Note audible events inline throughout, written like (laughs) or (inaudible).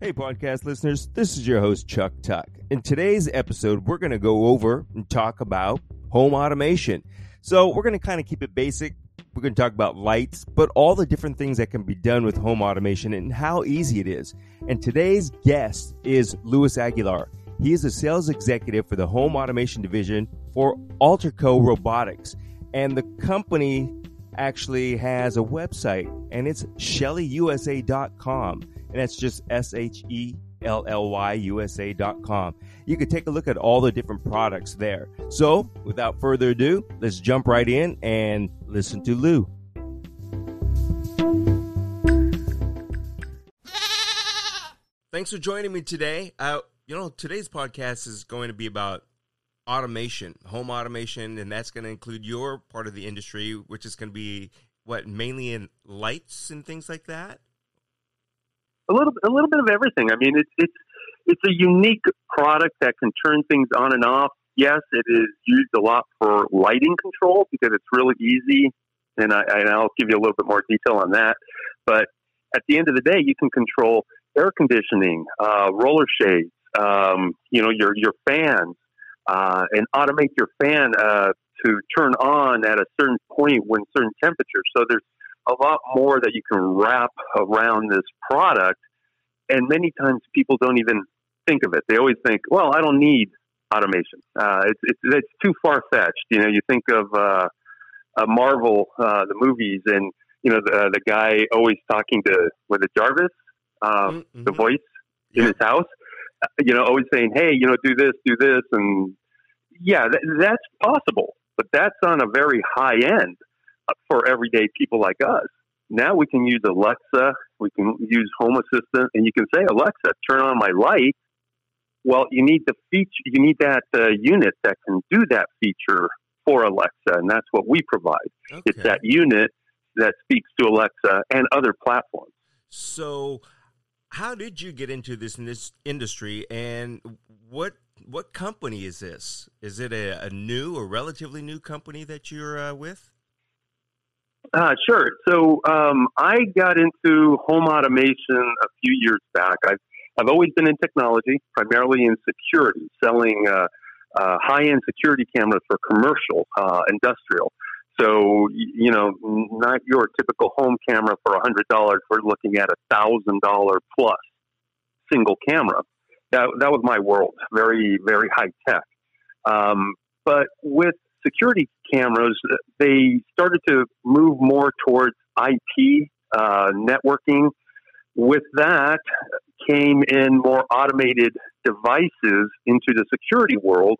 Hey, podcast listeners, this is your host, Chuck Tuck. In today's episode, we're going to go over and talk about home automation. So, we're going to kind of keep it basic. We're going to talk about lights, but all the different things that can be done with home automation and how easy it is. And today's guest is Luis Aguilar. He is a sales executive for the home automation division for Alterco Robotics. And the company actually has a website, and it's shellyusa.com and that's just S H E L L Y U S A dot com. You can take a look at all the different products there. So, without further ado, let's jump right in and listen to Lou. Thanks for joining me today. Uh, you know, today's podcast is going to be about automation, home automation, and that's going to include your part of the industry, which is going to be what mainly in lights and things like that a little a little bit of everything. I mean, it's it's it's a unique product that can turn things on and off. Yes, it is used a lot for lighting control because it's really easy, and I and I'll give you a little bit more detail on that. But at the end of the day, you can control air conditioning, uh, roller shades, um, you know, your your fans, uh, and automate your fan uh, to turn on at a certain point when certain temperature. So there's a lot more that you can wrap around this product. And many times people don't even think of it. They always think, well, I don't need automation. Uh, it's, it's, it's too far fetched. You know, you think of uh, uh, Marvel, uh, the movies, and you know the the guy always talking to with a Jarvis, uh, mm-hmm. the voice in his house. Uh, you know, always saying, "Hey, you know, do this, do this," and yeah, that's possible, but that's on a very high end for everyday people like us. Now we can use Alexa, we can use Home Assistant, and you can say, Alexa, turn on my light. Well, you need the feature, you need that uh, unit that can do that feature for Alexa, and that's what we provide. Okay. It's that unit that speaks to Alexa and other platforms. So, how did you get into this, in this industry, and what what company is this? Is it a, a new or relatively new company that you're uh, with? Uh, sure. So um, I got into home automation a few years back. I've I've always been in technology, primarily in security, selling uh, uh, high-end security cameras for commercial, uh, industrial. So you know, not your typical home camera for a hundred dollars. We're looking at a thousand dollar plus single camera. That that was my world. Very very high tech. Um, but with security cameras, they started to move more towards IP uh, networking. With that came in more automated devices into the security world,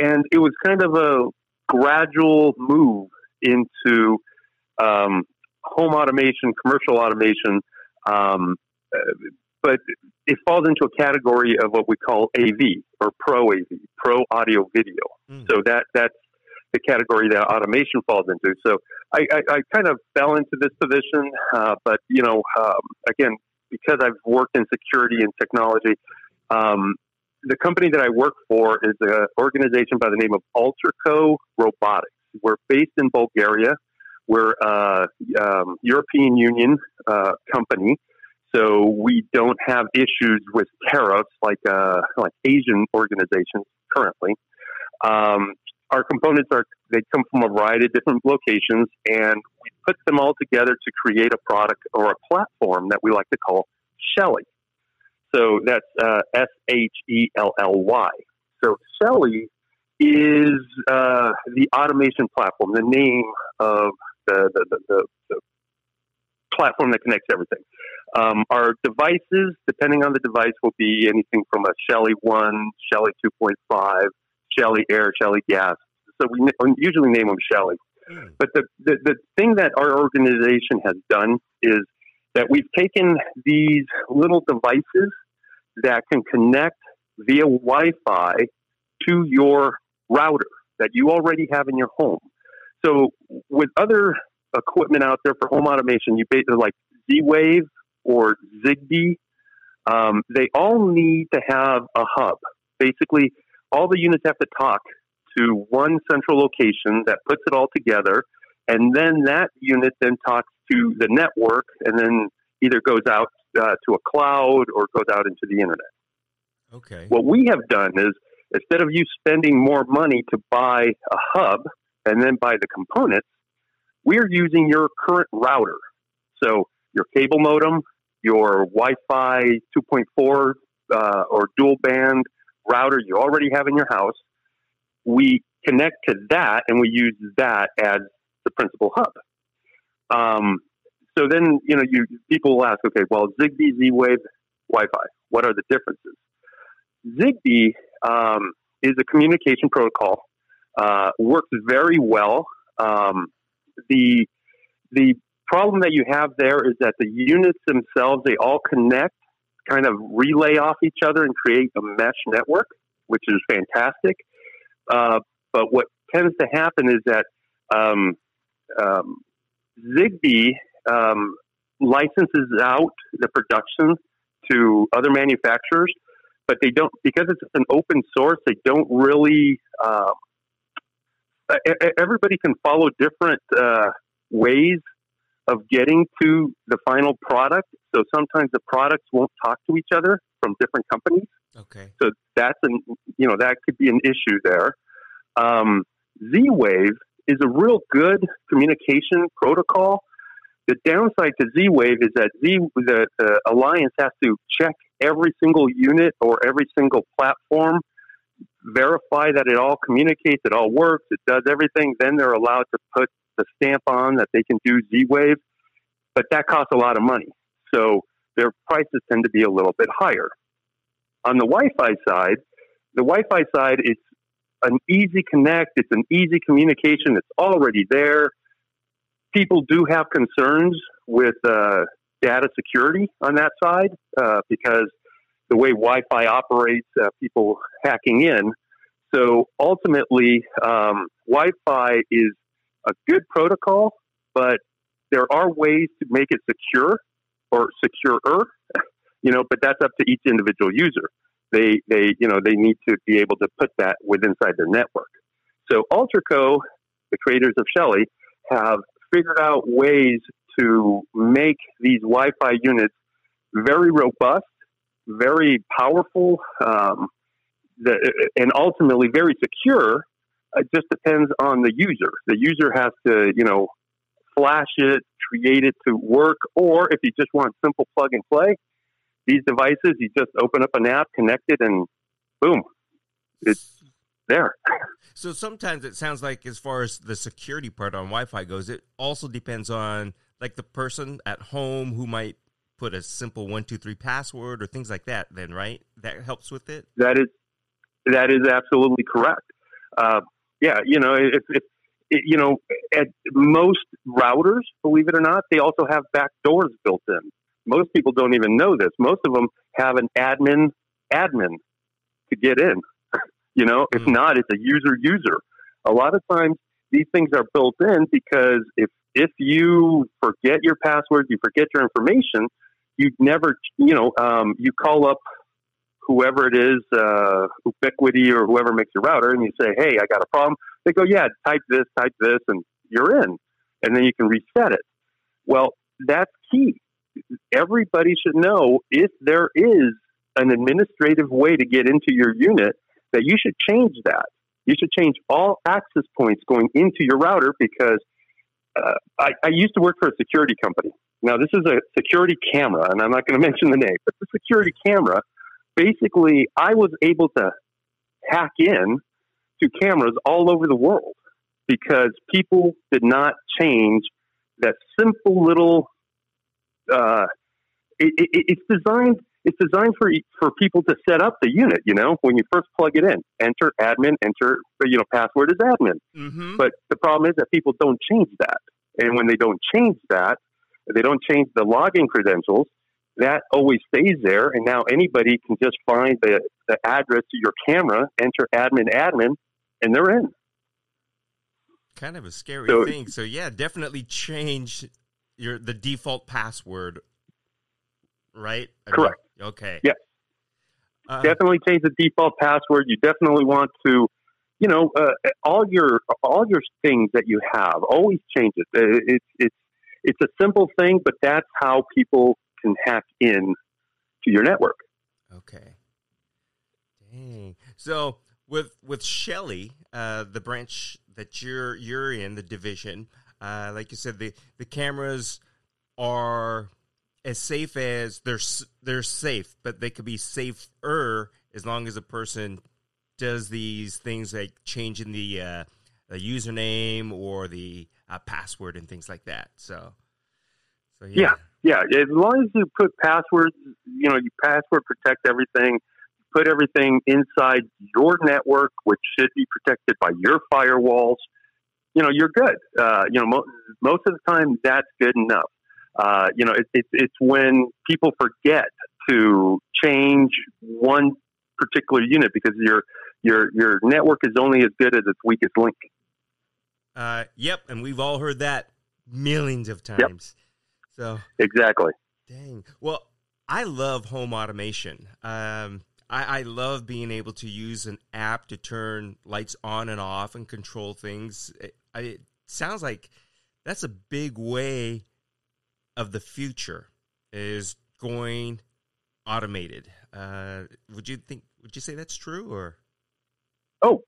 and it was kind of a gradual move into um, home automation, commercial automation. Um, but it falls into a category of what we call AV or Pro AV, Pro Audio Video. Mm. So that that's the category that automation falls into. So I, I, I kind of fell into this position, uh, but you know, um, again, because I've worked in security and technology, um, the company that I work for is an organization by the name of Alterco Robotics. We're based in Bulgaria. We're a um, European Union uh, company, so we don't have issues with tariffs like uh, like Asian organizations currently. Um, our components are they come from a variety of different locations, and we put them all together to create a product or a platform that we like to call Shelly. So that's uh, S H E L L Y. So Shelly is uh, the automation platform, the name of the, the, the, the, platform that connects everything. Um, our devices, depending on the device, will be anything from a Shelly 1, Shelly 2.5, Shelly Air, Shelly Gas. So we usually name them Shelly. Mm. But the, the, the thing that our organization has done is that we've taken these little devices that can connect via Wi Fi to your router that you already have in your home. So, with other equipment out there for home automation, you basically like Z Wave or Zigbee, um, they all need to have a hub. Basically, all the units have to talk to one central location that puts it all together, and then that unit then talks to the network, and then either goes out uh, to a cloud or goes out into the internet. Okay. What we have done is instead of you spending more money to buy a hub and then buy the components, we're using your current router. So your cable modem, your Wi-Fi 2.4 uh, or dual band router you already have in your house. We connect to that and we use that as the principal hub. Um, so then, you know, you people will ask, okay, well, Zigbee, Z-Wave, Wi-Fi, what are the differences? Zigbee um, is a communication protocol. Uh, works very well. Um, the the problem that you have there is that the units themselves they all connect, kind of relay off each other and create a mesh network, which is fantastic. Uh, but what tends to happen is that um, um, Zigbee um, licenses out the production to other manufacturers, but they don't because it's an open source. They don't really. Uh, everybody can follow different uh, ways of getting to the final product. So sometimes the products won't talk to each other from different companies. Okay. So that's an you know that could be an issue there. Um, Z Wave is a real good communication protocol. The downside to Z Wave is that Z the, the alliance has to check every single unit or every single platform, verify that it all communicates, it all works, it does everything. Then they're allowed to put the stamp on that they can do Z Wave, but that costs a lot of money. So their prices tend to be a little bit higher. On the Wi Fi side, the Wi Fi side, it's an easy connect, it's an easy communication, it's already there. People do have concerns with uh, data security on that side uh, because the way Wi Fi operates, uh, people hacking in. So ultimately, um, Wi Fi is a good protocol, but there are ways to make it secure or securer, you know, but that's up to each individual user. They, they, you know, they need to be able to put that within inside their network. So Alterco, the creators of Shelly, have figured out ways to make these Wi-Fi units very robust, very powerful, um, the, and ultimately very secure it just depends on the user. The user has to, you know, flash it, create it to work, or if you just want simple plug and play, these devices, you just open up an app, connect it, and boom, it's there. (laughs) So sometimes it sounds like, as far as the security part on Wi-Fi goes, it also depends on like the person at home who might put a simple one two three password or things like that. Then, right? That helps with it. That is that is absolutely correct. Uh, yeah, you know, if, if it, you know, at most routers, believe it or not, they also have back doors built in. Most people don't even know this. Most of them have an admin admin to get in. (laughs) you know, if hmm. not, it's a user user. A lot of times these things are built in because if if you forget your password, you forget your information, you never, you know, um, you call up whoever it is, uh, Ubiquiti or whoever makes your router, and you say, "Hey, I got a problem." They go, "Yeah, type this, type this," and you're in, and then you can reset it. Well, that's key. Everybody should know if there is an administrative way to get into your unit that you should change that. You should change all access points going into your router because uh, I, I used to work for a security company. Now, this is a security camera, and I'm not going (laughs) to mention the name, but the security camera basically I was able to hack in to cameras all over the world because people did not change that simple little. Uh, it, it, it's designed. It's designed for for people to set up the unit. You know, when you first plug it in, enter admin, enter you know password is admin. Mm-hmm. But the problem is that people don't change that, and when they don't change that, they don't change the login credentials that always stays there. And now anybody can just find the, the address to your camera, enter admin admin, and they're in. Kind of a scary so, thing. So yeah, definitely change your the default password. Right? I correct. Mean, okay. Yes. Uh, definitely change the default password. You definitely want to, you know, uh, all your all your things that you have. Always change it. It's it's it's a simple thing, but that's how people can hack in to your network. Okay. Dang. So with with Shelly, uh, the branch that you're you're in, the division, uh, like you said, the the cameras are as safe as they're they're safe, but they could be safer as long as a person does these things like changing the uh, the username or the uh, password and things like that. So, so yeah. yeah, yeah. As long as you put passwords, you know, you password protect everything. Put everything inside your network, which should be protected by your firewalls. You know, you're good. Uh, you know, mo- most of the time, that's good enough. Uh, you know, it, it, it's when people forget to change one particular unit because your your your network is only as good as its weakest link. Uh, yep, and we've all heard that millions of times. Yep. So exactly. Dang. Well, I love home automation. Um, I, I, love being able to use an app to turn lights on and off and control things. It, it sounds like that's a big way of the future is going automated. Uh, would you think? Would you say that's true or? Oh,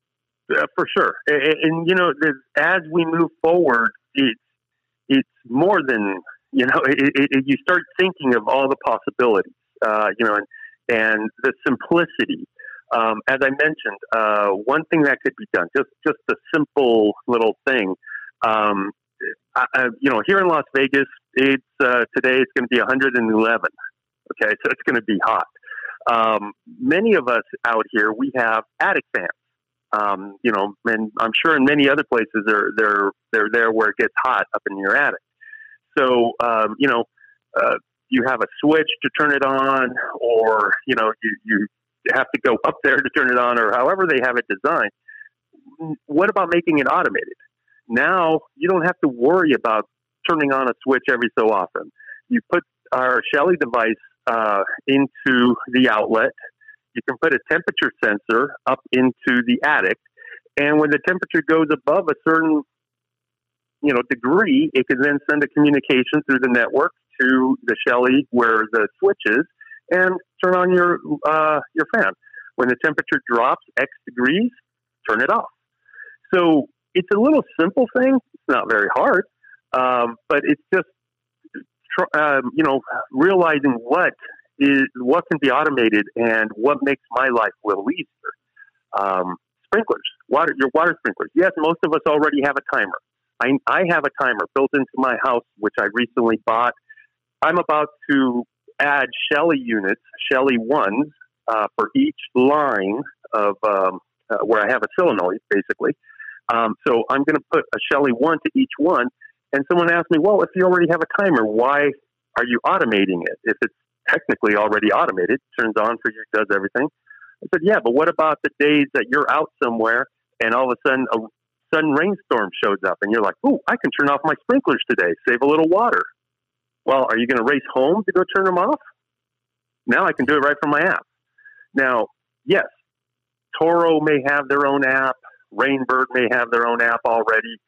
uh, for sure. And, and you know, as we move forward, it's it's more than you know. It, it, you start thinking of all the possibilities, uh, you know, and, and the simplicity. Um, as I mentioned, uh, one thing that could be done, just just a simple little thing. Um, I, you know, here in Las Vegas, it's uh, today it's going to be 111. Okay, so it's going to be hot. Um, many of us out here, we have attic fans. Um, you know, and I'm sure in many other places they're they're they're there where it gets hot up in your attic. So um, you know, uh, you have a switch to turn it on, or you know, you you have to go up there to turn it on, or however they have it designed. What about making it automated? Now you don't have to worry about turning on a switch every so often. You put our Shelly device uh, into the outlet you can put a temperature sensor up into the attic, and when the temperature goes above a certain you know degree, it can then send a communication through the network to the Shelly where the switch is, and turn on your uh, your fan. When the temperature drops X degrees, turn it off. So it's a little simple thing. It's not very hard, um, but it's just um, you know realizing what is what can be automated and what makes my life a little easier. Um, sprinklers, water, your water sprinklers. Yes, most of us already have a timer. I, I have a timer built into my house, which I recently bought. I'm about to add Shelly units, Shelly ones, uh, for each line of um, uh, where I have a solenoid, basically. Um, so I'm going to put a Shelly one to each one. And someone asked me, well, if you already have a timer, why are you automating it? If it's technically already automated, turns on for you, does everything. I said, yeah, but what about the days that you're out somewhere and all of a sudden a sudden rainstorm shows up and you're like, ooh, I can turn off my sprinklers today, save a little water. Well, are you going to race home to go turn them off? Now I can do it right from my app. Now, yes, Toro may have their own app, Rainbird may have their own app already,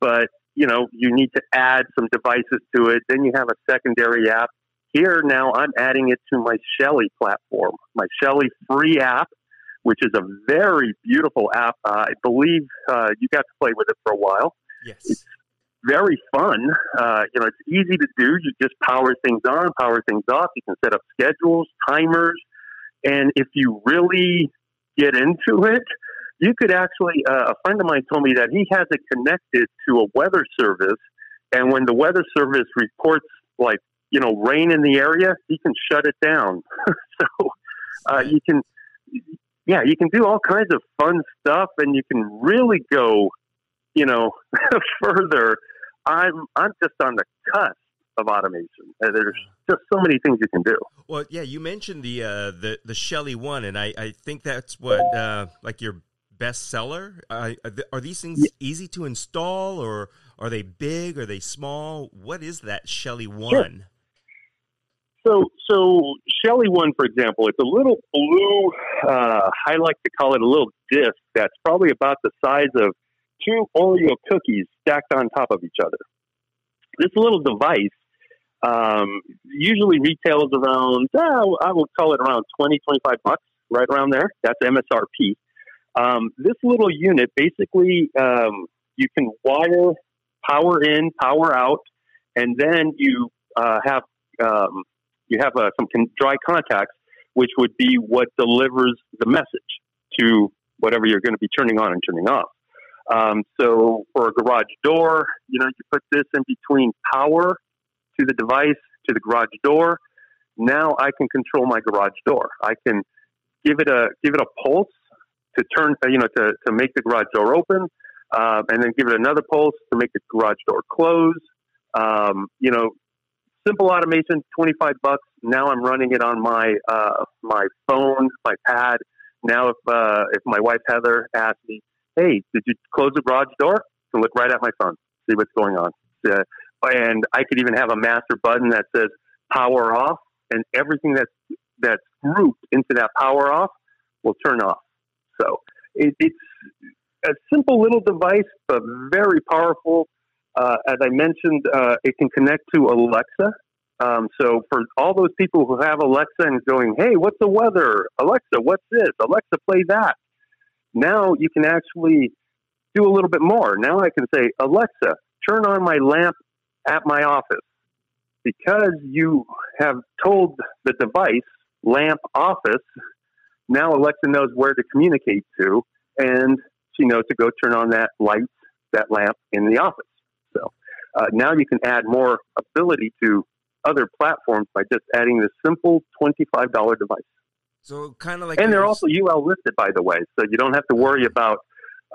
but you know, you need to add some devices to it. Then you have a secondary app here now, I'm adding it to my Shelly platform, my Shelly free app, which is a very beautiful app. Uh, I believe uh, you got to play with it for a while. Yes. It's very fun. Uh, you know, it's easy to do. You just power things on, power things off. You can set up schedules, timers, and if you really get into it, you could actually. Uh, a friend of mine told me that he has it connected to a weather service, and when the weather service reports like you know rain in the area, he can shut it down. (laughs) so uh, you can, yeah, you can do all kinds of fun stuff, and you can really go, you know, (laughs) further. I'm I'm just on the cusp of automation. Uh, there's just so many things you can do. Well, yeah, you mentioned the uh, the the Shelly one, and I, I think that's what uh, like your bestseller. Uh, are these things yeah. easy to install, or are they big? Are they small? What is that Shelly one? Sure. So, so Shelly one, for example, it's a little blue. Uh, I like to call it a little disc that's probably about the size of two Oreo cookies stacked on top of each other. This little device Um, usually retails around, uh, I would call it around 20, 25 bucks, right around there. That's MSRP. Um, this little unit basically, um, you can wire power in, power out, and then you uh, have um, you have uh, some con- dry contacts, which would be what delivers the message to whatever you're going to be turning on and turning off. Um, so for a garage door, you know, you put this in between power to the device to the garage door. Now I can control my garage door. I can give it a give it a pulse to turn, you know, to, to make the garage door open, uh, and then give it another pulse to make the garage door close. Um, you know, simple automation, twenty five bucks. Now I'm running it on my uh, my phone, my pad. Now if uh, if my wife Heather asks me, "Hey, did you close the garage door?" to look right at my phone, see what's going on. Uh, and I could even have a master button that says power off, and everything that's that's grouped into that power off will turn off. So it, it's a simple little device, but very powerful. Uh, as I mentioned, uh, it can connect to Alexa. Um, so for all those people who have Alexa and going, "Hey, what's the weather? Alexa, what's this? Alexa, play that." Now you can actually do a little bit more. Now I can say, "Alexa, turn on my lamp at my office." Because you have told the device lamp office, now Alexa knows where to communicate to, and she knows to go turn on that light, that lamp in the office. So uh, now you can add more ability to other platforms by just adding this simple $25 device. So kind of like, and they're also UL listed, by the way, so you don't have to worry about,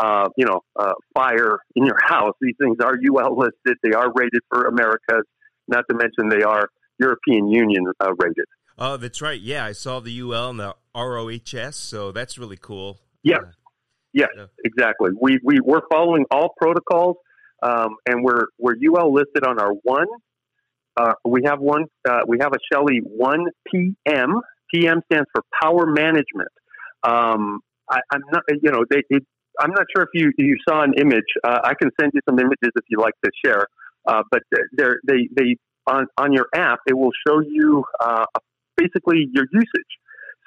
uh, you know, uh, fire in your (laughs) house. These things are UL listed. They are rated for Americas. Not to mention they are European Union uh, rated. Oh, that's right. Yeah, I saw the UL and the ROHS, so that's really cool. Yeah, uh, yeah. exactly. We we we're following all protocols, um, and we're we're UL listed on our one. Uh, we have one. Uh, we have a Shelly one PM. PM stands for Power Management. Um, I, am not. You know, they, I'm not sure if you you saw an image. Uh, I can send you some images if you'd like to share. Uh, but they they they on on your app, it will show you uh, basically your usage.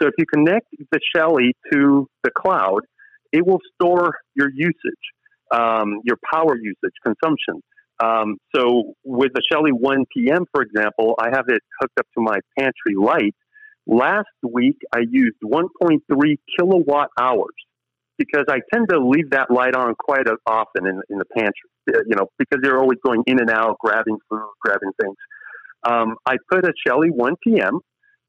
So if you connect the Shelly to the cloud, it will store your usage, um, your power usage, consumption. Um, so with the Shelly 1 PM, for example, I have it hooked up to my pantry light. Last week, I used 1.3 kilowatt hours because I tend to leave that light on quite often in, in the pantry, you know, because they're always going in and out, grabbing food, grabbing things. Um, I put a Shelly 1 PM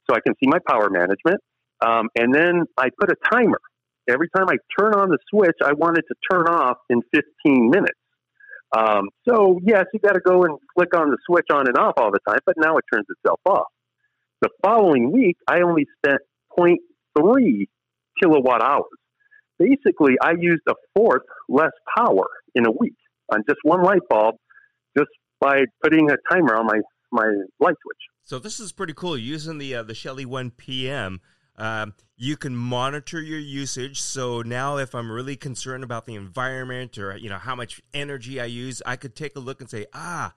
so I can see my power management. Um, and then I put a timer. Every time I turn on the switch, I want it to turn off in 15 minutes. Um, so, yes, you got to go and click on the switch on and off all the time, but now it turns itself off. The following week, I only spent 0.3 kilowatt hours. Basically, I used a fourth less power in a week on just one light bulb just by putting a timer on my my light switch. So this is pretty cool. Using the uh, the Shelly One PM, um, you can monitor your usage. So now, if I'm really concerned about the environment or you know how much energy I use, I could take a look and say, ah,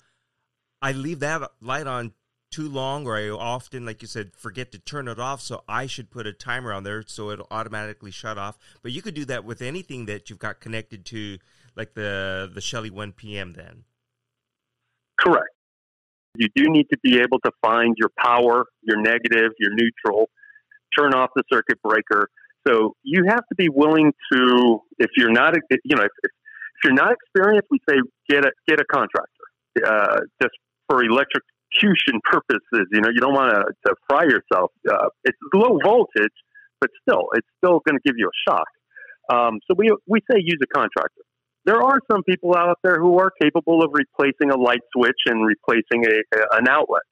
I leave that light on too long, or I often, like you said, forget to turn it off. So I should put a timer on there so it'll automatically shut off. But you could do that with anything that you've got connected to, like the the Shelly One PM. Then, correct. You do need to be able to find your power, your negative, your neutral, turn off the circuit breaker. So you have to be willing to, if you're not, you know, if, if you're not experienced, we say get a get a contractor, uh, just for electrocution purposes. You know, you don't want to fry yourself. Uh, it's low voltage, but still, it's still going to give you a shock. Um, so we we say use a contractor there are some people out there who are capable of replacing a light switch and replacing a, a an outlet.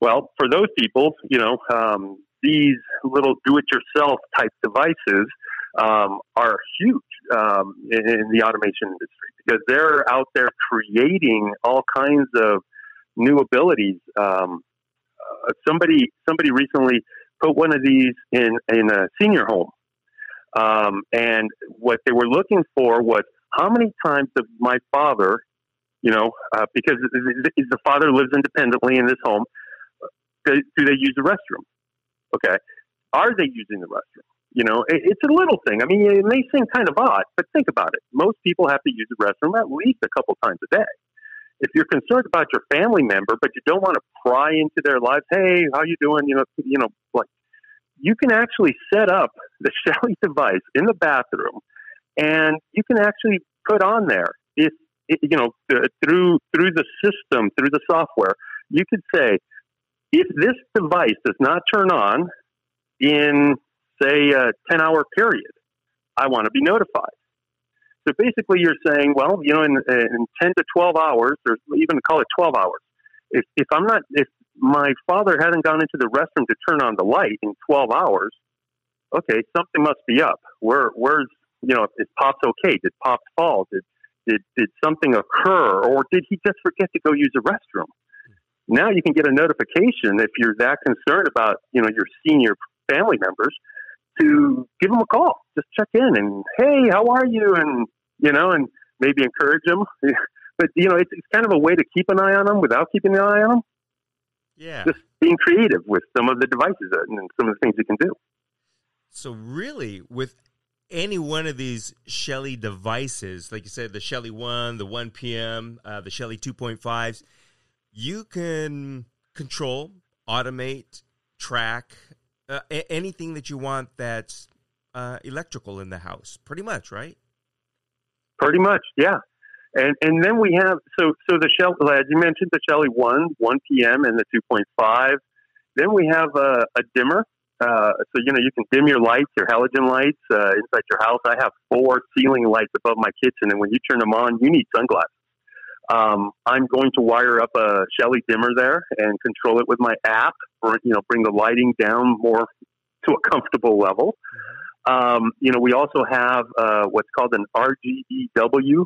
Well, for those people, you know, um, these little do-it-yourself type devices um, are huge um, in, in, the automation industry because they're out there creating all kinds of new abilities. Um, uh, somebody somebody recently put one of these in in a senior home, um, and what they were looking for was how many times did my father You know, uh, because the father lives independently in this home. Do, do they use the restroom? Okay. Are they using the restroom? You know, it, it's a little thing. I mean, it may seem kind of odd, but think about it. Most people have to use the restroom at least a couple times a day. If you're concerned about your family member, but you don't want to pry into their lives, hey, how you doing? You know, you know, like you can actually set up the (laughs) Shelly device in the bathroom, and you can actually put on there if you know uh, through through the system through the software. You could say if this device does not turn on in say a ten hour period, I want to be notified. So basically, you're saying, well, you know, in, in ten to twelve hours, or even call it twelve hours. If if I'm not if my father hadn't gone into the restroom to turn on the light in 12 hours, okay, something must be up. Where, where's, you know, is Pops okay? Did Pops fall? Did, did, did something occur? Or did he just forget to go use the restroom? Now you can get a notification if you're that concerned about, you know, your senior family members to give them a call. Just check in and, hey, how are you? And, you know, and maybe encourage them. (laughs) but, you know, it's, it's kind of a way to keep an eye on them without keeping an eye on them. Yeah. Just being creative with some of the devices and some of the things you can do. So really, with any one of these Shelly devices, like you said, the Shelly One, the One PM, uh, the Shelly 2.5s, you can control, automate, track uh, a- anything that you want that's uh, electrical in the house. Pretty much, right? Pretty much, yeah. And and then we have so so the Shell as you mentioned the Shelly one one PM and the two point five. Then we have a, a dimmer. Uh, so you know you can dim your lights, your halogen lights uh, inside your house. I have four ceiling lights above my kitchen, and when you turn them on, you need sunglasses. Um, I'm going to wire up a Shelly dimmer there and control it with my app, or you know bring the lighting down more to a comfortable level. Um, you know, we also have uh, what's called an RGBW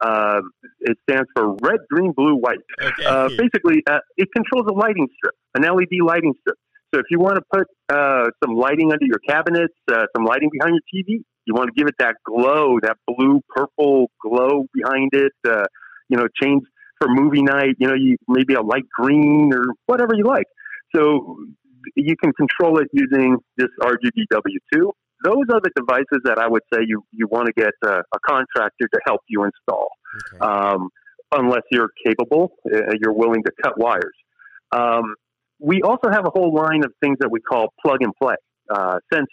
uh, it stands for red, green, blue, white. Okay. Uh, basically, uh, it controls a lighting strip, an LED lighting strip. So if you want to put uh, some lighting under your cabinets, uh, some lighting behind your TV, you want to give it that glow, that blue, purple glow behind it. Uh, you know, change for movie night. You know, you maybe a light green or whatever you like. So you can control it using this RGBW2 those are the devices that I would say you, you want to get a, a contractor to help you install, okay. um, unless you're capable, uh, you're willing to cut wires. Um, we also have a whole line of things that we call plug and play uh, sensors.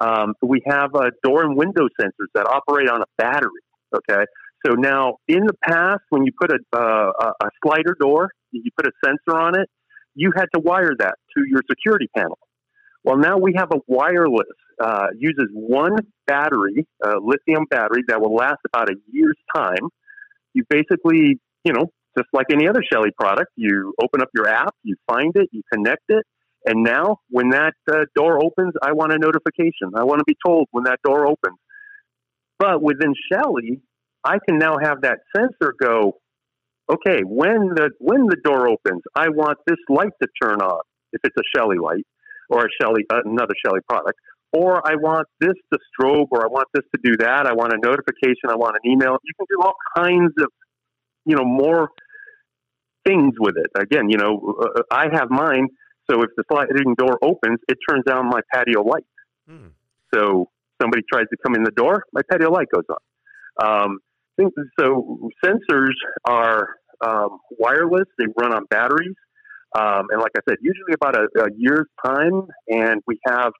Um, we have uh, door and window sensors that operate on a battery. Okay, so now in the past, when you put a, uh, a slider door, you put a sensor on it, you had to wire that to your security panel. Well, now we have a wireless, uh, uses one battery, a lithium battery that will last about a year's time. You basically, you know, just like any other Shelly product, you open up your app, you find it, you connect it, and now when that uh, door opens, I want a notification. I want to be told when that door opens. But within Shelly, I can now have that sensor go, okay, when the when the door opens, I want this light to turn on if it's a Shelly light or a Shelly, uh, another Shelly product. Or I want this to strobe, or I want this to do that. I want a notification. I want an email. You can do all kinds of, you know, more things with it. Again, you know, uh, uh I have mine. So if the sliding door opens, it turns on my patio light. Hmm. So somebody tries to come in the door, my patio light goes on. Um, so sensors are um, wireless. They run on batteries. Um, and like I said, usually about a, a, year's time, and we have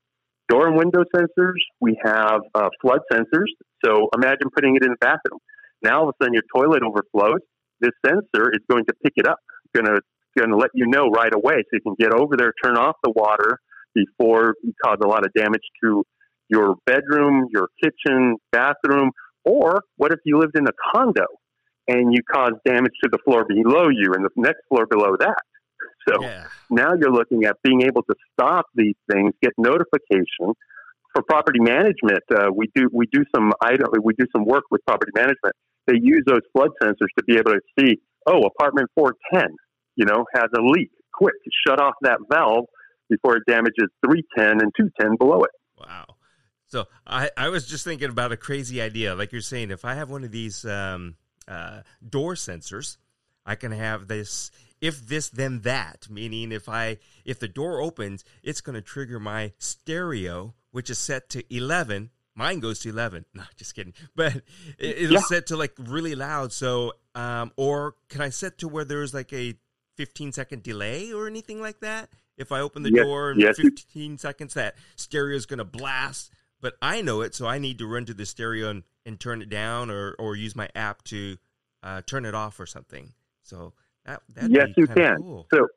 door and window sensors. We have uh, flood sensors. So imagine putting it in the bathroom. Now all of a sudden your toilet overflows. This sensor is going to pick it up. Going to going to let you know right away, so you can get over there, turn off the water before you cause a lot of damage to your bedroom, your kitchen, bathroom, or what if you lived in a condo and you cause damage to the floor below you and the next floor below that? So yeah. now you're looking at being able to stop these things, get notification. For property management, uh, we do we do some item, we do some work with property management. They use those flood sensors to be able to see, oh, apartment 410, you know, has a leak. Quick, shut off that valve before it damages 310 and 210 below it. Wow. So I, I was just thinking about a crazy idea. Like you're saying, if I have one of these um, uh, door sensors. I can have this if this then that, meaning if I if the door opens, it's going to trigger my stereo, which is set to eleven. Mine goes to eleven. (laughs) No, just kidding. But it, it'll yeah. set to like really loud. So, um, or can I set to where there's like a 15 second delay or anything like that? If I open the yes. door in yes. 15 seconds, that stereo is going to blast. But I know it, so I need to run to the stereo and, and turn it down, or or use my app to uh, turn it off or something. So that yes, you can. Cool. So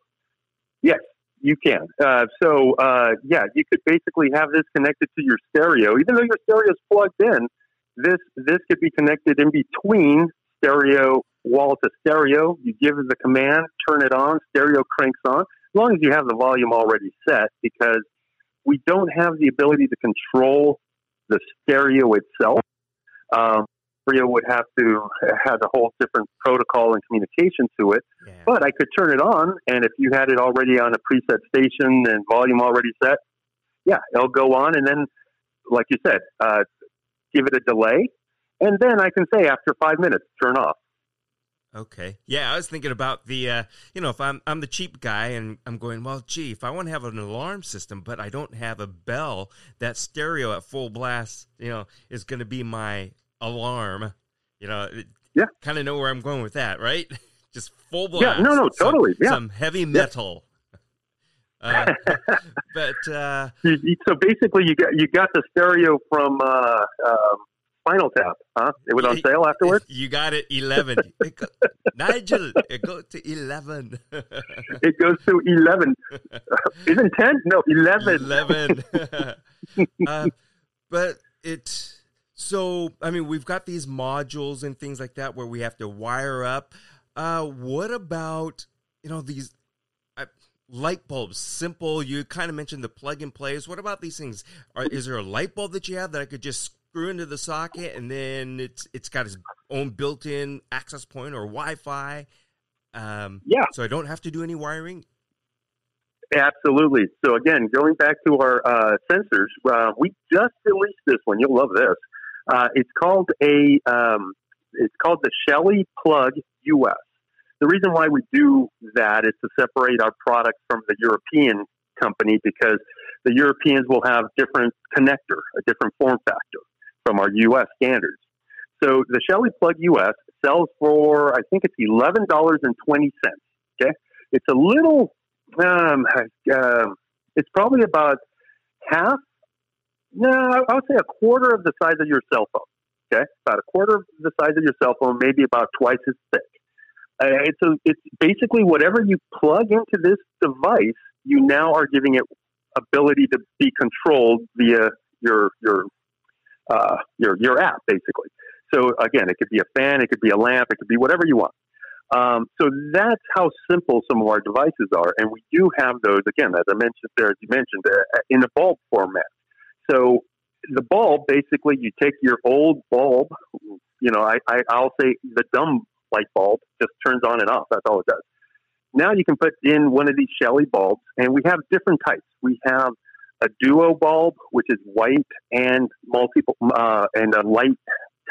yes, you can. Uh, so uh, yeah, you could basically have this connected to your stereo, even though your stereo is plugged in. This this could be connected in between stereo wall to stereo. You give the command, turn it on, stereo cranks on. As long as you have the volume already set, because we don't have the ability to control the stereo itself. Um, Rio would have to have a whole different protocol and communication to it. Yeah. But I could turn it on, and if you had it already on a preset station and volume already set, yeah, it'll go on. And then, like you said, uh, give it a delay, and then I can say after five minutes, turn off. Okay. Yeah, I was thinking about the, uh, you know, if I'm I'm the cheap guy and I'm going, well, gee, if I want to have an alarm system, but I don't have a bell, that stereo at full blast, you know, is going to be my alarm. You know, yeah, kind of know where I'm going with that, right? (laughs) Just full blast. Yeah, no, no, totally. Some, yeah, some heavy metal. Yeah. Uh, (laughs) but uh, so basically, you got you got the stereo from uh, um, Spinal Tap, huh? It was on sale afterwards. You got it, eleven. It go, (laughs) Nigel, it goes to eleven. it goes to eleven. Isn't ten? No, eleven. Eleven. uh, but it so, I mean, we've got these modules and things like that where we have to wire up. Uh, what about, you know, these uh, light bulbs? Simple. You kind of mentioned the plug and plays. What about these things? Are, is there a light bulb that you have that I could just screw into the socket and then it's it's got its own built-in access point or Wi-Fi? Um, yeah. So I don't have to do any wiring. Absolutely. So again, going back to our uh, sensors, uh, we just released this one. You'll love this. Uh, it's called a um, it's called the Shelly Plug US. The reason why we do that is to separate our product from the European company because the Europeans will have different connector, a different form factor from our US standards. So the Shelly Plug US sells for I think it's eleven dollars and twenty cents. Okay, it's a little. Um, uh, it's probably about half no, I would say a quarter of the size of your cell phone. Okay, about a quarter of the size of your cell phone, maybe about twice as thick. Uh, it's a, it's basically whatever you plug into this device, you now are giving it ability to be controlled via your your uh, your your app, basically. So again, it could be a fan, it could be a lamp, it could be whatever you want. Um, so that's how simple some of our devices are, and we do have those again, as I mentioned there, as you mentioned, uh, in a bulb format. So the bulb, basically, you take your old bulb, you know, I, I, I'll say the dumb light bulb just turns on and off. That's all it does. Now you can put in one of these Shelly bulbs, and we have different types. We have a duo bulb, which is white and multiple uh, and a light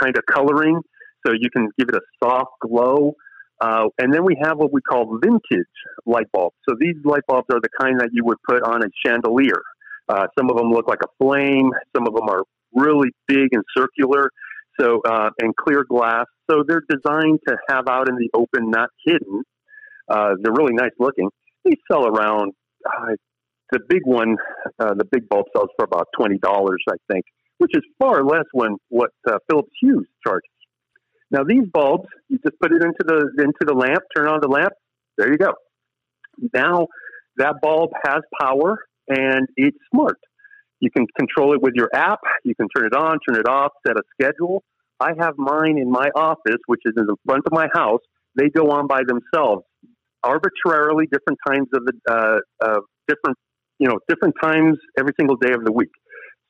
kind of coloring, so you can give it a soft glow. Uh, and then we have what we call vintage light bulbs. So these light bulbs are the kind that you would put on a chandelier. Uh, some of them look like a flame. Some of them are really big and circular. So uh, and clear glass. So they're designed to have out in the open, not hidden. Uh, they're really nice looking. They sell around. Uh, the big one, uh, the big bulb sells for about twenty dollars, I think, which is far less than what uh, Philips Hue charges. Now these bulbs, you just put it into the into the lamp, turn on the lamp. There you go. Now that bulb has power and it's smart. You can control it with your app. You can turn it on, turn it off, set a schedule. I have mine in my office, which is in the front of my house. They go on by themselves, arbitrarily, different times of the uh, uh, different, you know, different times every single day of the week.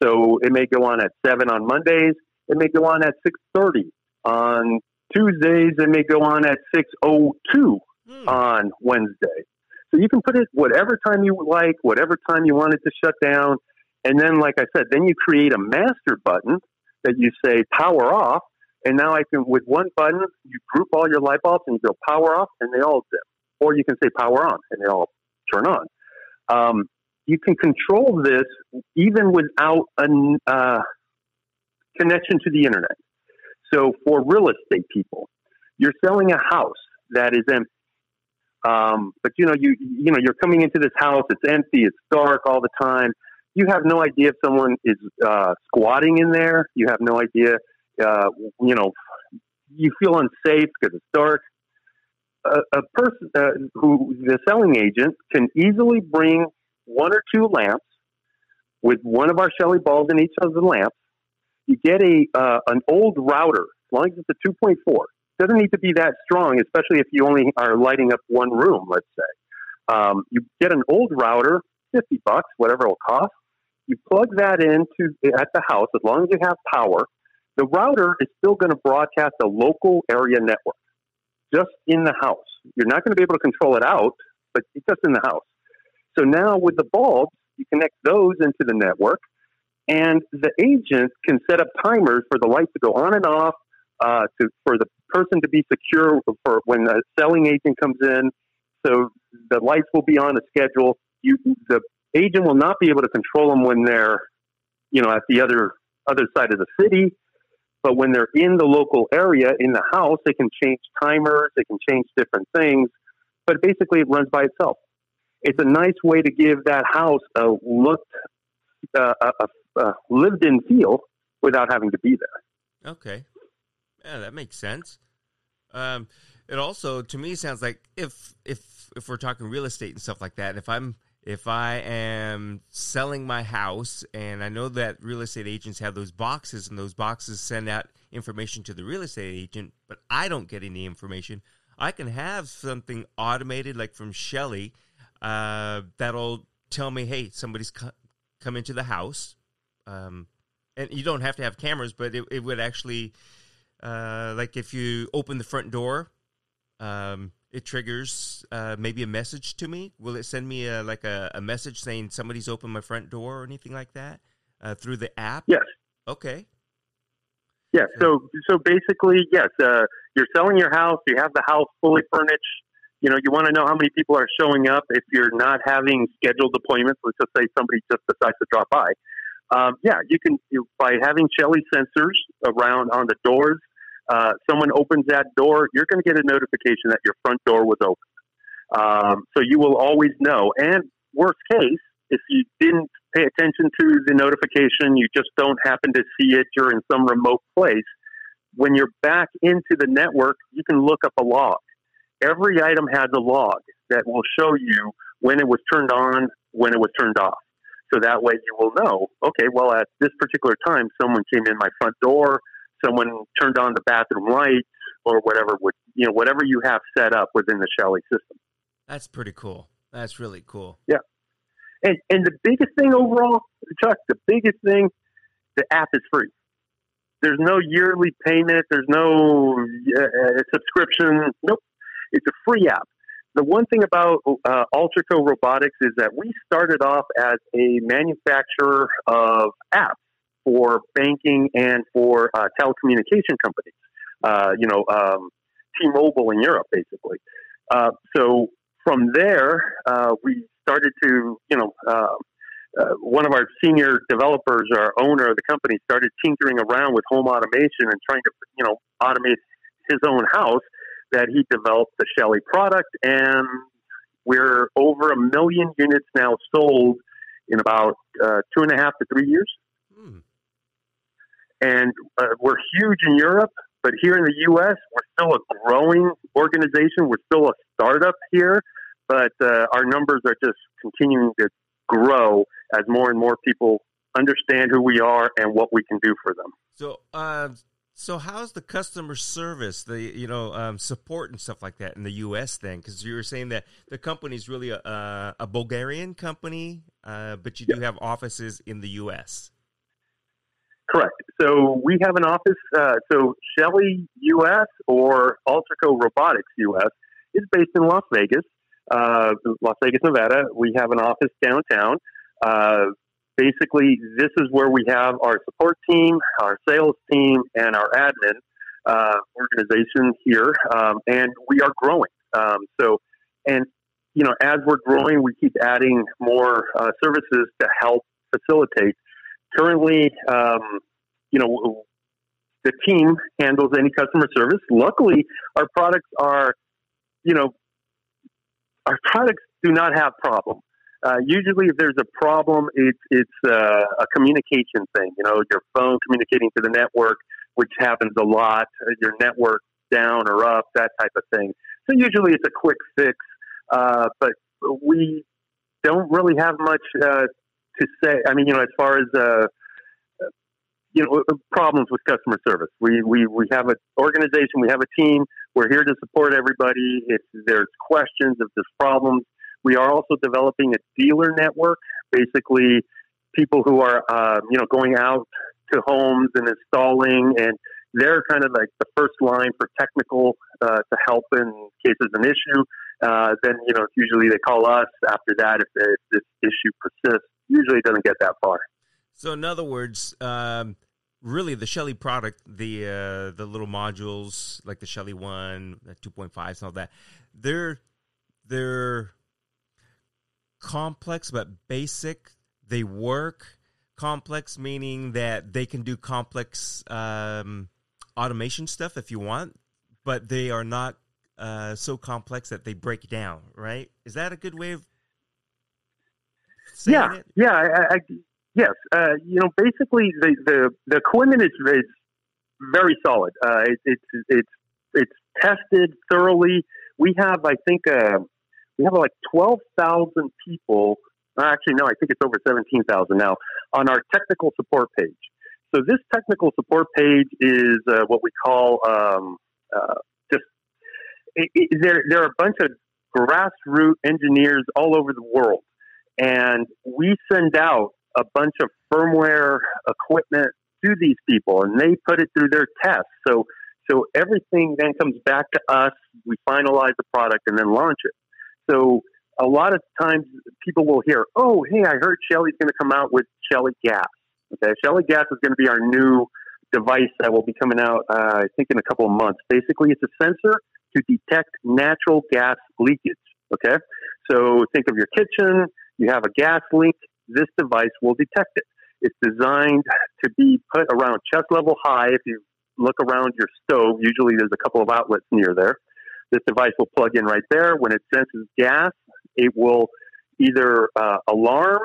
So it may go on at seven on Mondays. It may go on at six thirty on Tuesdays. It may go on at six oh two hmm. on Wednesday. So you can put it whatever time you like, whatever time you want it to shut down. And then, like I said, then you create a master button that you say power off, And now I can, with one button, you group all your light bulbs and you go power off and they all dim. Or you can say power on and they all turn on. Um, you can control this even without a uh, connection to the internet. So for real estate people, you're selling a house that is empty. Um, but you know, you you know, you're coming into this house. It's empty. It's dark all the time. You have no idea if someone is uh, squatting in there. You have no idea. Uh, you know, you feel unsafe because it's dark. A, a person uh, who the selling agent can easily bring one or two lamps with one of our Shelly balls in each of the lamps. You get a uh, an old router, as long as it's a 2.4 doesn't need to be that strong, especially if you only are lighting up one room, let's say. Um, you get an old router, 50 bucks, whatever it'll cost. You plug that into at the house, as long as you have power, the router is still going to broadcast a local area network just in the house. You're not going to be able to control it out, but it's just in the house. So now with the bulbs, you connect those into the network, and the agent can set up timers for the lights to go on and off, uh, to for the person to be secure for when a selling agent comes in. So the lights will be on a schedule. You, the agent will not be able to control them when they're, you know, at the other other side of the city. But when they're in the local area in the house, they can change timers. They can change different things. But basically, it runs by itself. It's a nice way to give that house a looked, uh, a, a, a lived-in feel without having to be there. Okay. Yeah, that makes sense. Um, it also, to me, sounds like if if if we're talking real estate and stuff like that, if I'm if I am selling my house and I know that real estate agents have those boxes and those boxes send out information to the real estate agent, but I don't get any information, I can have something automated like from Shelly uh, that'll tell me, hey, somebody's co- come into the house. Um, and you don't have to have cameras, but it, it would actually uh, like if you open the front door, um, it triggers uh, maybe a message to me. Will it send me a, like a, a message saying somebody's opened my front door or anything like that uh, through the app? Yes. Okay. Yeah. So so basically, yes. Uh, you're selling your house. You have the house fully furnished. You know, you want to know how many people are showing up. If you're not having scheduled appointments, let's just say somebody just decides to drop by. Um, yeah, you can you, by having Shelly sensors around on the doors uh, someone opens that door, you're going to get a notification that your front door was open. Um, so you will always know. And worst case, if you didn't pay attention to the notification, you just don't happen to see it, you're in some remote place. When you're back into the network, you can look up a log. Every item has a log that will show you when it was turned on, when it was turned off. So that way you will know, okay, well, at this particular time, someone came in my front door, someone turned on the bathroom lights or whatever would you know whatever you have set up within the Shelly system. That's pretty cool. That's really cool. Yeah. And and the biggest thing overall, Chuck, the biggest thing, the app is free. There's no yearly payment. There's no uh, subscription. Nope. It's a free app. The one thing about uh, Alterco Robotics is that we started off as a manufacturer of apps for banking and for uh, telecommunication companies. Uh, you know, um, T-Mobile in Europe, basically. Uh, so from there, uh, we started to, you know, uh, uh, one of our senior developers, our owner of the company, started tinkering around with home automation and trying to, you know, automate his own house. That he developed the Shelly product, and we're over a million units now sold in about two and a half to three years. And uh, we're huge in Europe, but here in the U.S., we're still a growing organization. We're still a startup here, but uh, our numbers are just continuing to grow as more and more people understand who we are and what we can do for them. So, uh, so how's the customer service, the you know um, support and stuff like that in the U.S. Then, because you were saying that the company is really a, a Bulgarian company, uh, but you do have offices in the U.S. Correct. So we have an office. Uh, so Shelly US or Alterco Robotics US is based in Las Vegas, uh, Las Vegas, Nevada. We have an office downtown. Uh, basically, this is where we have our support team, our sales team, and our admin. uh, organization here, um, and we are growing. Um, so, and you know, as we're growing, we keep adding more uh, services to help facilitate. Currently, um, you know, the team handles any customer service. Luckily, our products are, you know, our products do not have problems. Uh, usually, if there's a problem, it's it's uh, a communication thing. You know, your phone communicating to the network, which happens a lot. Your network down or up, that type of thing. So usually, it's a quick fix. Uh, but we don't really have much uh, to say. I mean, you know, as far as uh, you know, problems with customer service. We, we, we have an organization, we have a team. We're here to support everybody. If there's questions, if there's problems, we are also developing a dealer network, basically people who are, uh, you know, going out to homes and installing, and they're kind of like the first line for technical uh, to help in case there's an issue. Uh, then, you know, usually they call us after that if, if this issue persists. Usually doesn't get that far. So, in other words, um, really the Shelly product, the uh, the little modules like the Shelly One, the two point five, and all that, they're they're complex but basic. They work. Complex meaning that they can do complex um, automation stuff if you want, but they are not uh, so complex that they break down. Right? Is that a good way of yeah, it? Yeah, I, I, yes. Uh, you know, basically the, the, the equipment is, is very solid. Uh, it, it's it's it's tested thoroughly. We have, I think, uh, we have like twelve thousand people. Actually, no, I think it's over seventeen thousand now on our technical support page. So this technical support page is uh, what we call um, uh, just it, it, there. There are a bunch of grassroots engineers all over the world and we send out a bunch of firmware equipment to these people, and they put it through their tests. So, so everything then comes back to us. We finalize the product and then launch it. So, a lot of times people will hear, "Oh, hey, I heard Shelly's going to come out with Shelly Gas." Okay, Shelly Gas is going to be our new device that will be coming out, uh, I think, in a couple of months. Basically, it's a sensor to detect natural gas leakage. Okay, so think of your kitchen you have a gas leak, this device will detect it. It's designed to be put around chest level high. If you look around your stove, usually there's a couple of outlets near there. This device will plug in right there. When it senses gas, it will either uh, alarm,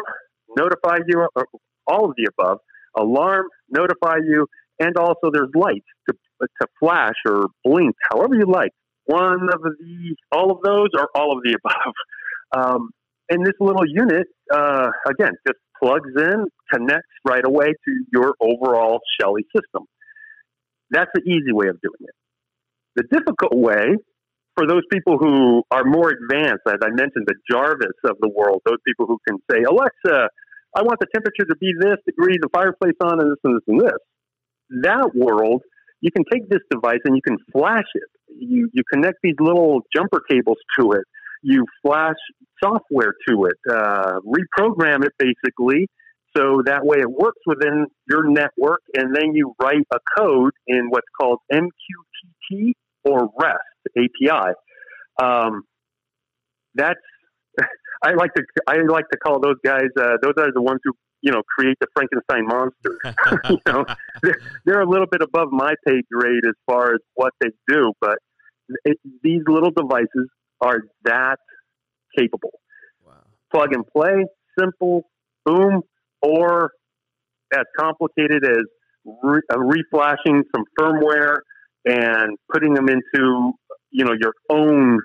notify you, or all of the above, alarm, notify you, and also there's lights to, to flash or blink, however you like. One of the, all of those, or all of the above. Um, and this little unit, uh, again, just plugs in, connects right away to your overall Shelly system. That's the easy way of doing it. The difficult way for those people who are more advanced, as I mentioned, the Jarvis of the world, those people who can say, Alexa, I want the temperature to be this degree, the fireplace on, and this and this and this. That world, you can take this device and you can flash it. You, you connect these little jumper cables to it you flash software to it, uh, reprogram it basically, so that way it works within your network, and then you write a code in what's called MQTT or REST API. Um, that's (laughs) I like to I like to call those guys. Uh, those are the ones who you know create the Frankenstein monsters. (laughs) you know, they're, they're, a little bit above my pay grade as far as what they do, but it, these little devices are that capable. Wow. Plug and play, simple, boom, or as complicated as re- uh, reflashing some firmware and putting them into you know your own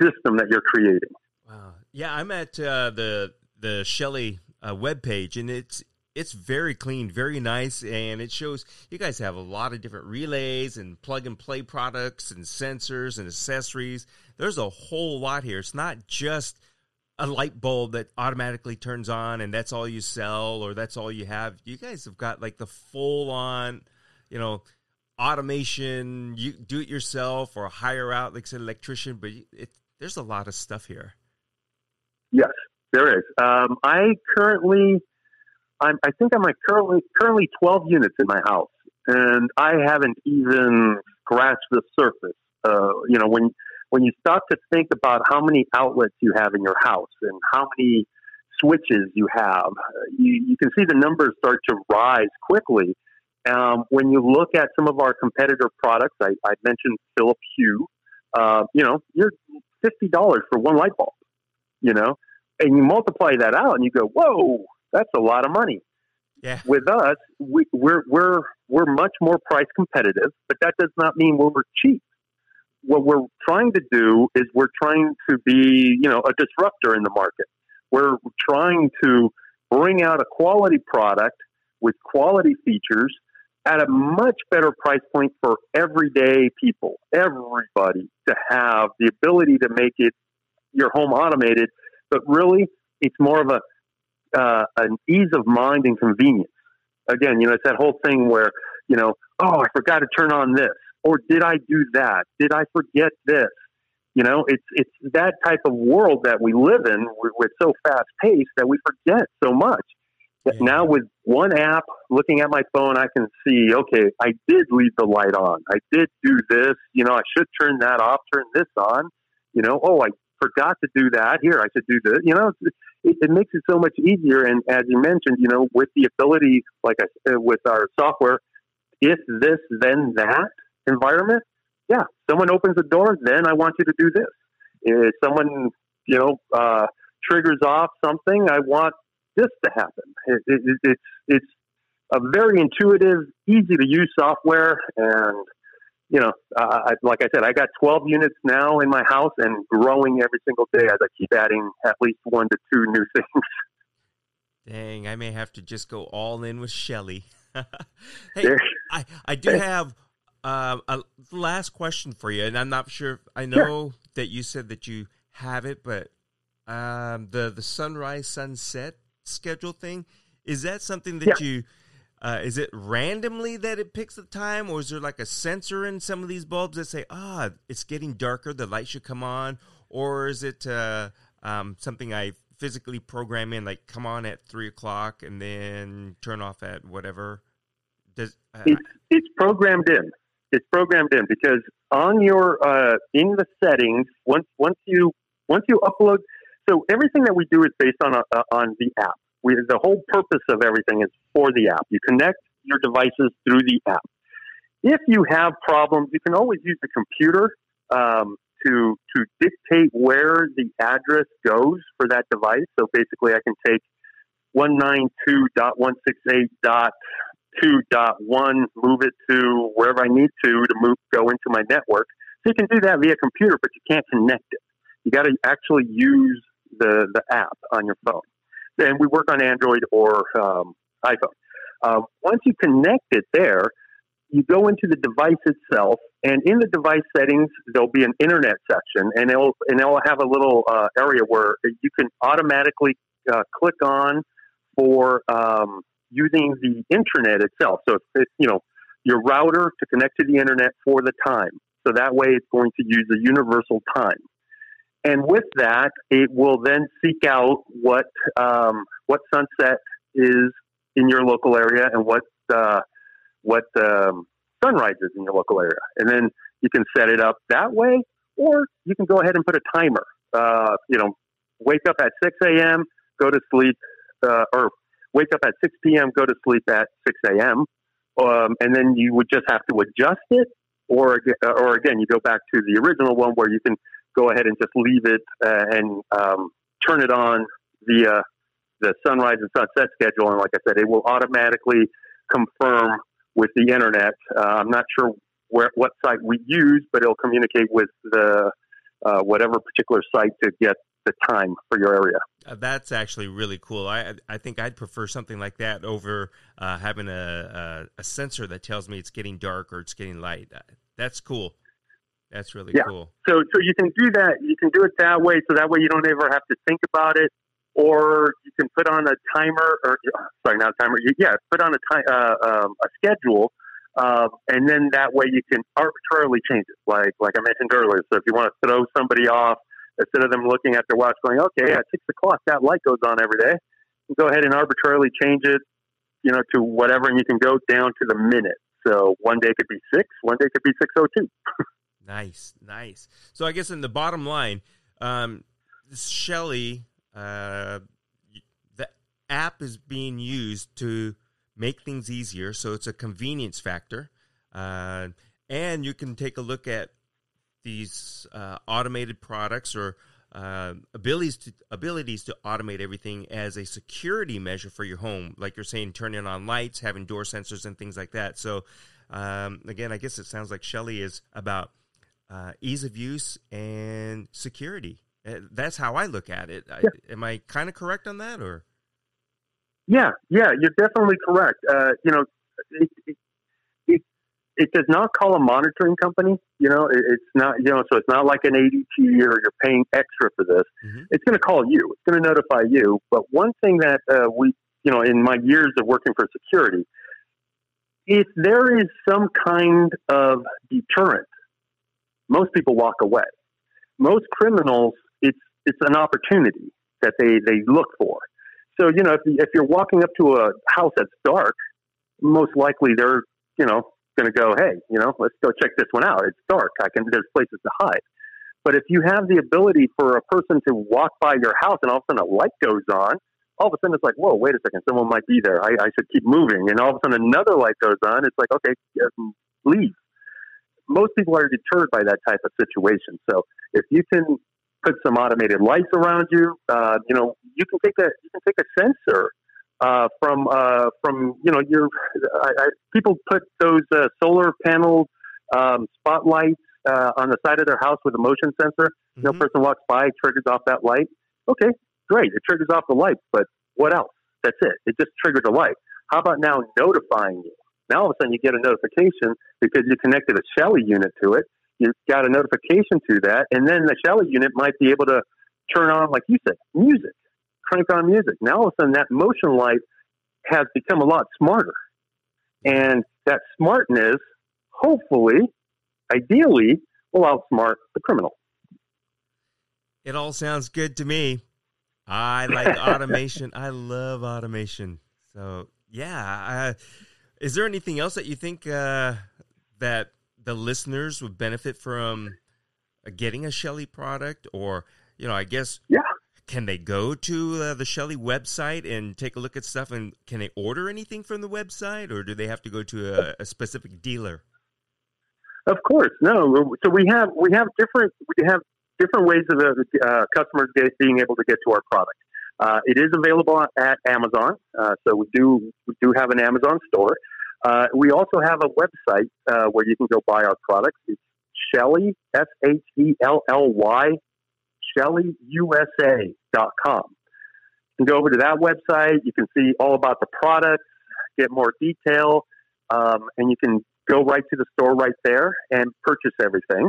system that you're creating. Wow. Yeah, I'm at uh, the the Shelly uh, web page, and it's it's very clean, very nice, and it shows you guys have a lot of different relays and plug and play products and sensors and accessories. There's a whole lot here. It's not just a light bulb that automatically turns on and that's all you sell or that's all you have. You guys have got like the full on, you know, automation. You do it yourself or hire out, like an electrician, but it, there's a lot of stuff here. Yes, there is. Um, I currently I'm, I think I'm currently currently 12 units in my house, and I haven't even scratched the surface. Uh, you know, when when you start to think about how many outlets you have in your house and how many switches you have, you, you can see the numbers start to rise quickly. Um, when you look at some of our competitor products, I, I mentioned Philips Hue. Uh, you know, you're fifty dollars for one light bulb. You know, and you multiply that out, and you go, "Whoa, that's a lot of money." Yeah. With us, we, we're we're we're much more price competitive, but that does not mean we're cheap. What we're trying to do is we're trying to be, you know, a disruptor in the market. We're trying to bring out a quality product with quality features at a much better price point for everyday people, everybody to have the ability to make it your home automated. But really, it's more of a uh, an ease of mind and convenience. Again, you know, it's that whole thing where you know, oh, I forgot to turn on this, or did I do that? Did I forget this? You know, it's it's that type of world that we live in. We're, we're so fast paced that we forget so much. Yeah. Now with one app, looking at my phone, I can see, okay, I did leave the light on. I did do this. You know, I should turn that off, turn this on. You know, oh, I forgot to do that. Here, I should do this. You know, it, it makes it so much easier. And as you mentioned, you know, with the ability, like I said, with our software, if this, then that environment, yeah, someone opens the door, then I want you to do this. If someone, you know, uh, triggers off something, I want this to happen. It, it, it's it's a very intuitive, easy to use software, and you know, uh, I, like I said, I got 12 units now in my house and growing every single day as I keep adding at least one to two new (laughs) things. Dang, I may have to just go all in with Shelly. (laughs) hey, I, I do have uh, a last question for you, and I'm not sure. I know sure. that you said that you have it, but um, the the sunrise sunset schedule thing is that something that yeah. you uh, is it randomly that it picks the time, or is there like a sensor in some of these bulbs that say, "Ah, it's getting darker, the light should come on," or is it uh, um, something I physically program in, like come on at three o'clock and then turn off at whatever? Does uh, it's, it's programmed in? It's programmed in because on your uh, in the settings once once you once you upload, so everything that we do is based on a, uh, on the app. We, the whole purpose of everything is for the app. You connect your devices through the app. If you have problems, you can always use the computer um, to to dictate where the address goes for that device. So basically, I can take 192.168.2.1, move it to wherever I need to to move go into my network. So you can do that via computer, but you can't connect it. You got to actually use the the app on your phone and we work on Android or um, iPhone. Uh, once you connect it there, you go into the device itself, and in the device settings, there'll be an internet section, and it'll and it'll have a little uh, area where you can automatically uh, click on for um, using the internet itself. So it's, you know your router to connect to the internet for the time. So that way, it's going to use a universal time. And with that, it will then seek out what um, what sunset is in your local area and what uh, what um, sunrise is in your local area, and then you can set it up that way, or you can go ahead and put a timer. Uh, you know, wake up at 6 a.m., go to sleep, uh, or wake up at 6 p.m., go to sleep at 6 a.m., um, and then you would just have to adjust it, or or again, you go back to the original one where you can go ahead and just leave it uh, and um, turn it on via the sunrise and sunset schedule. And like I said, it will automatically confirm with the internet. Uh, I'm not sure where what site we use, but it'll communicate with the uh, whatever particular site to get the time for your area. Uh, that's actually really cool. I I think I'd prefer something like that over uh, having a, a, a sensor that tells me it's getting dark or it's getting light. Uh, that's cool. That's really yeah. cool. So, so you can do that. You can do it that way. So that way you don't ever have to think about it. Or you can put on a timer, or sorry, not a timer. Yeah, put on a time, uh, um, a schedule, uh, and then that way you can arbitrarily change it. Like, like I mentioned earlier. So if you want to throw somebody off, instead of them looking at their watch, going, "Okay, at six o'clock that light goes on every day," you go ahead and arbitrarily change it, you know, to whatever, and you can go down to the minute. So one day could be six, one day could be six oh two. (laughs) Nice, nice. So I guess in the bottom line, um, Shelly, uh, the app is being used to make things easier, so it's a convenience factor, uh, and you can take a look at these uh, automated products or uh, abilities to abilities to automate everything as a security measure for your home, like you're saying, turning on lights, having door sensors, and things like that. So, um, again, I guess it sounds like Shelly is about uh, ease of use and security. Uh, that's how I look at it. I, am I kind of correct on that, or? Yeah, yeah, you're definitely correct. Uh, you know, it, it, it, it, does not call a monitoring company. You know, it, it's not. You know, so it's not like an ADT or you're paying extra for this. Mm-hmm. It's going to call you. It's going to notify you. But one thing that uh, we, you know, in my years of working for security, if there is some kind of deterrent most people walk away. Most criminals, it's it's an opportunity that they they look for. So you know, if if you're walking up to a house that's dark, most likely they're you know going to go, hey, you know, let's go check this one out. It's dark. I can there's places to hide. But if you have the ability for a person to walk by your house and all of a sudden a light goes on, all of a sudden it's like, whoa, wait a second, someone might be there. I, I should keep moving. And all of a sudden another light goes on. It's like, okay, leave most people are deterred by that type of situation. So if you can put some automated lights around you, uh, you know, you can take a you can take a sensor uh, from uh, from you know your I, I, people put those uh, solar panel um, spotlights uh, on the side of their house with a motion sensor. Mm-hmm. No person walks by, triggers off that light. Okay, great, it triggers off the light, but what else? That's it. It just triggered a light. How about now notifying you? Now all of a sudden you get a notification because you connected a Shelly unit to it. You got a notification to that, and then the Shelly unit might be able to turn on, like you said, music, crank on music. Now all of a sudden that motion light has become a lot smarter, and that smartness, hopefully, ideally, will outsmart the criminal. It all sounds good to me. I like (laughs) automation. I love automation. So yeah, is there anything else that you think uh, that the listeners would benefit from uh, getting a Shelly product, or you know, I guess yeah. Can they go to uh, the Shelly website and take a look at stuff? And can they order anything from the website, or do they have to go to a, a specific dealer? Of course, no. So we have we have different we have different ways of uh, customers being able to get to our product. Uh, it is available at Amazon, uh, so we do we do have an Amazon store. Uh, we also have a website uh, where you can go buy our products. It's Shelly S H E L L Y ShellyUSA.com. You can go over to that website. You can see all about the products, get more detail, um, and you can go right to the store right there and purchase everything.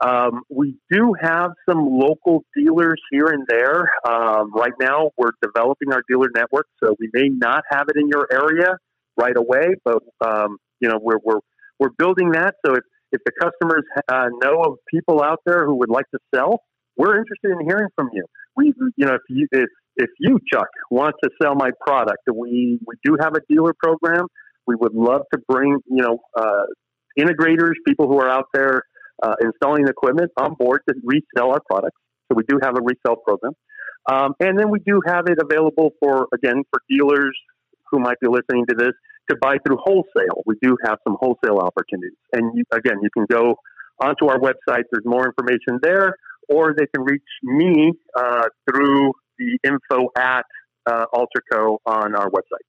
Um, we do have some local dealers here and there. Um, right now, we're developing our dealer network, so we may not have it in your area right away, but um, you know we're we're we're building that. So if if the customers uh, know of people out there who would like to sell, we're interested in hearing from you. We you know if you if if you Chuck want to sell my product, we we do have a dealer program. We would love to bring you know uh, integrators, people who are out there uh, installing equipment on board to resell our products. So we do have a resell program. Um, and then we do have it available for, again, for dealers who might be listening to this to buy through wholesale. We do have some wholesale opportunities. And you, again, you can go onto our website. There's more information there, or they can reach me uh, through the info at uh, Alterco on our website.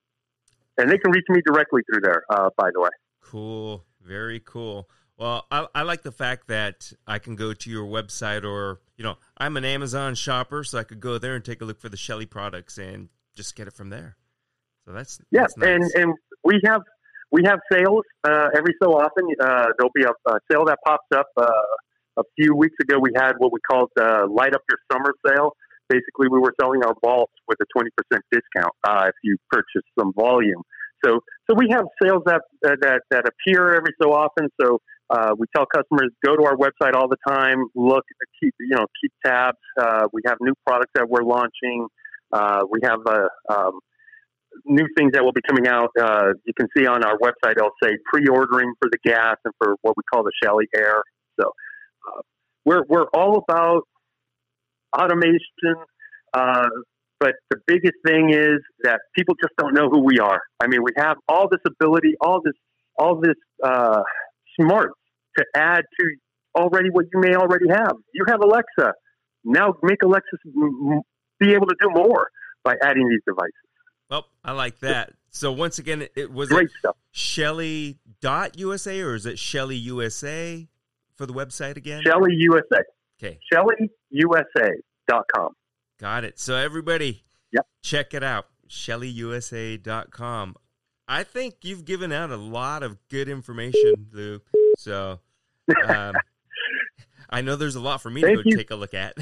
And they can reach me directly through there, uh, by the way. Cool. Very cool. Well, I, I, like the fact that I can go to your website or, you know, I'm an Amazon shopper, so I could go there and take a look for the Shelly products and just get it from there. So that's yeah, that's nice. and and we have we have sales uh, every so often. Uh, there'll be a, a, sale that pops up. Uh, a few weeks ago, we had what we called the "Light Up Your Summer Sale." Basically, we were selling our vaults with a twenty percent discount uh, if you purchase some volume. So, so we have sales that that that appear every so often. So uh, we tell customers go to our website all the time, look, keep you know keep tabs. Uh, we have new products that we're launching. Uh, we have a um, new things that will be coming out. Uh, you can see on our website, it'll say pre-ordering for the gas and for what we call the Shelly Air. So uh, we're we're all about automation. Uh, but the biggest thing is that people just don't know who we are. I mean, we have all this ability, all this, all this smarts to add to already what you may already have. You have Alexa. Now make Alexa be able to do more by adding these devices. Well, I like that. So once again, it was great it stuff. Shelly.usa or is it Shelly USA for the website again? Shelly USA. Okay. ShellyUSA.com. Got it. So everybody, yep. check it out. ShellyUSA.com. I think you've given out a lot of good information, Lou. So um, (laughs) I know there's a lot for me thank to go you. take a look at.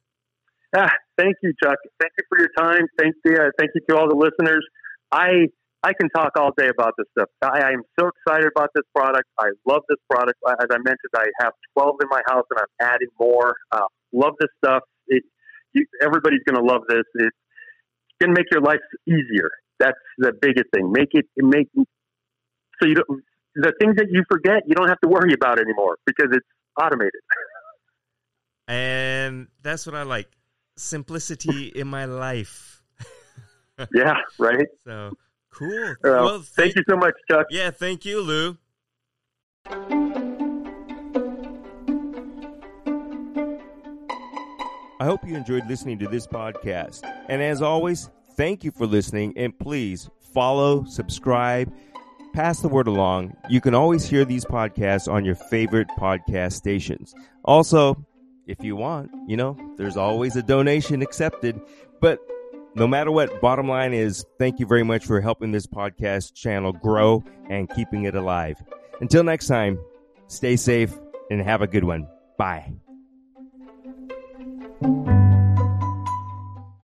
(laughs) ah, thank you, Chuck. Thank you for your time. Thank you. Uh, thank you to all the listeners. I I can talk all day about this stuff. I am so excited about this product. I love this product. As I mentioned, I have 12 in my house, and I'm adding more. Uh, love this stuff. It, you, everybody's going to love this. It's going to make your life easier. That's the biggest thing. Make it make so you don't the things that you forget you don't have to worry about anymore because it's automated. (laughs) And that's what I like. Simplicity in my life. (laughs) yeah, right. So cool. Uh, well, thank, thank you so much, Chuck. Yeah, thank you, Lou. I hope you enjoyed listening to this podcast. And as always, thank you for listening. And please follow, subscribe, pass the word along. You can always hear these podcasts on your favorite podcast stations. Also, if you want, you know, there's always a donation accepted. But no matter what, bottom line is thank you very much for helping this podcast channel grow and keeping it alive. Until next time, stay safe and have a good one. Bye.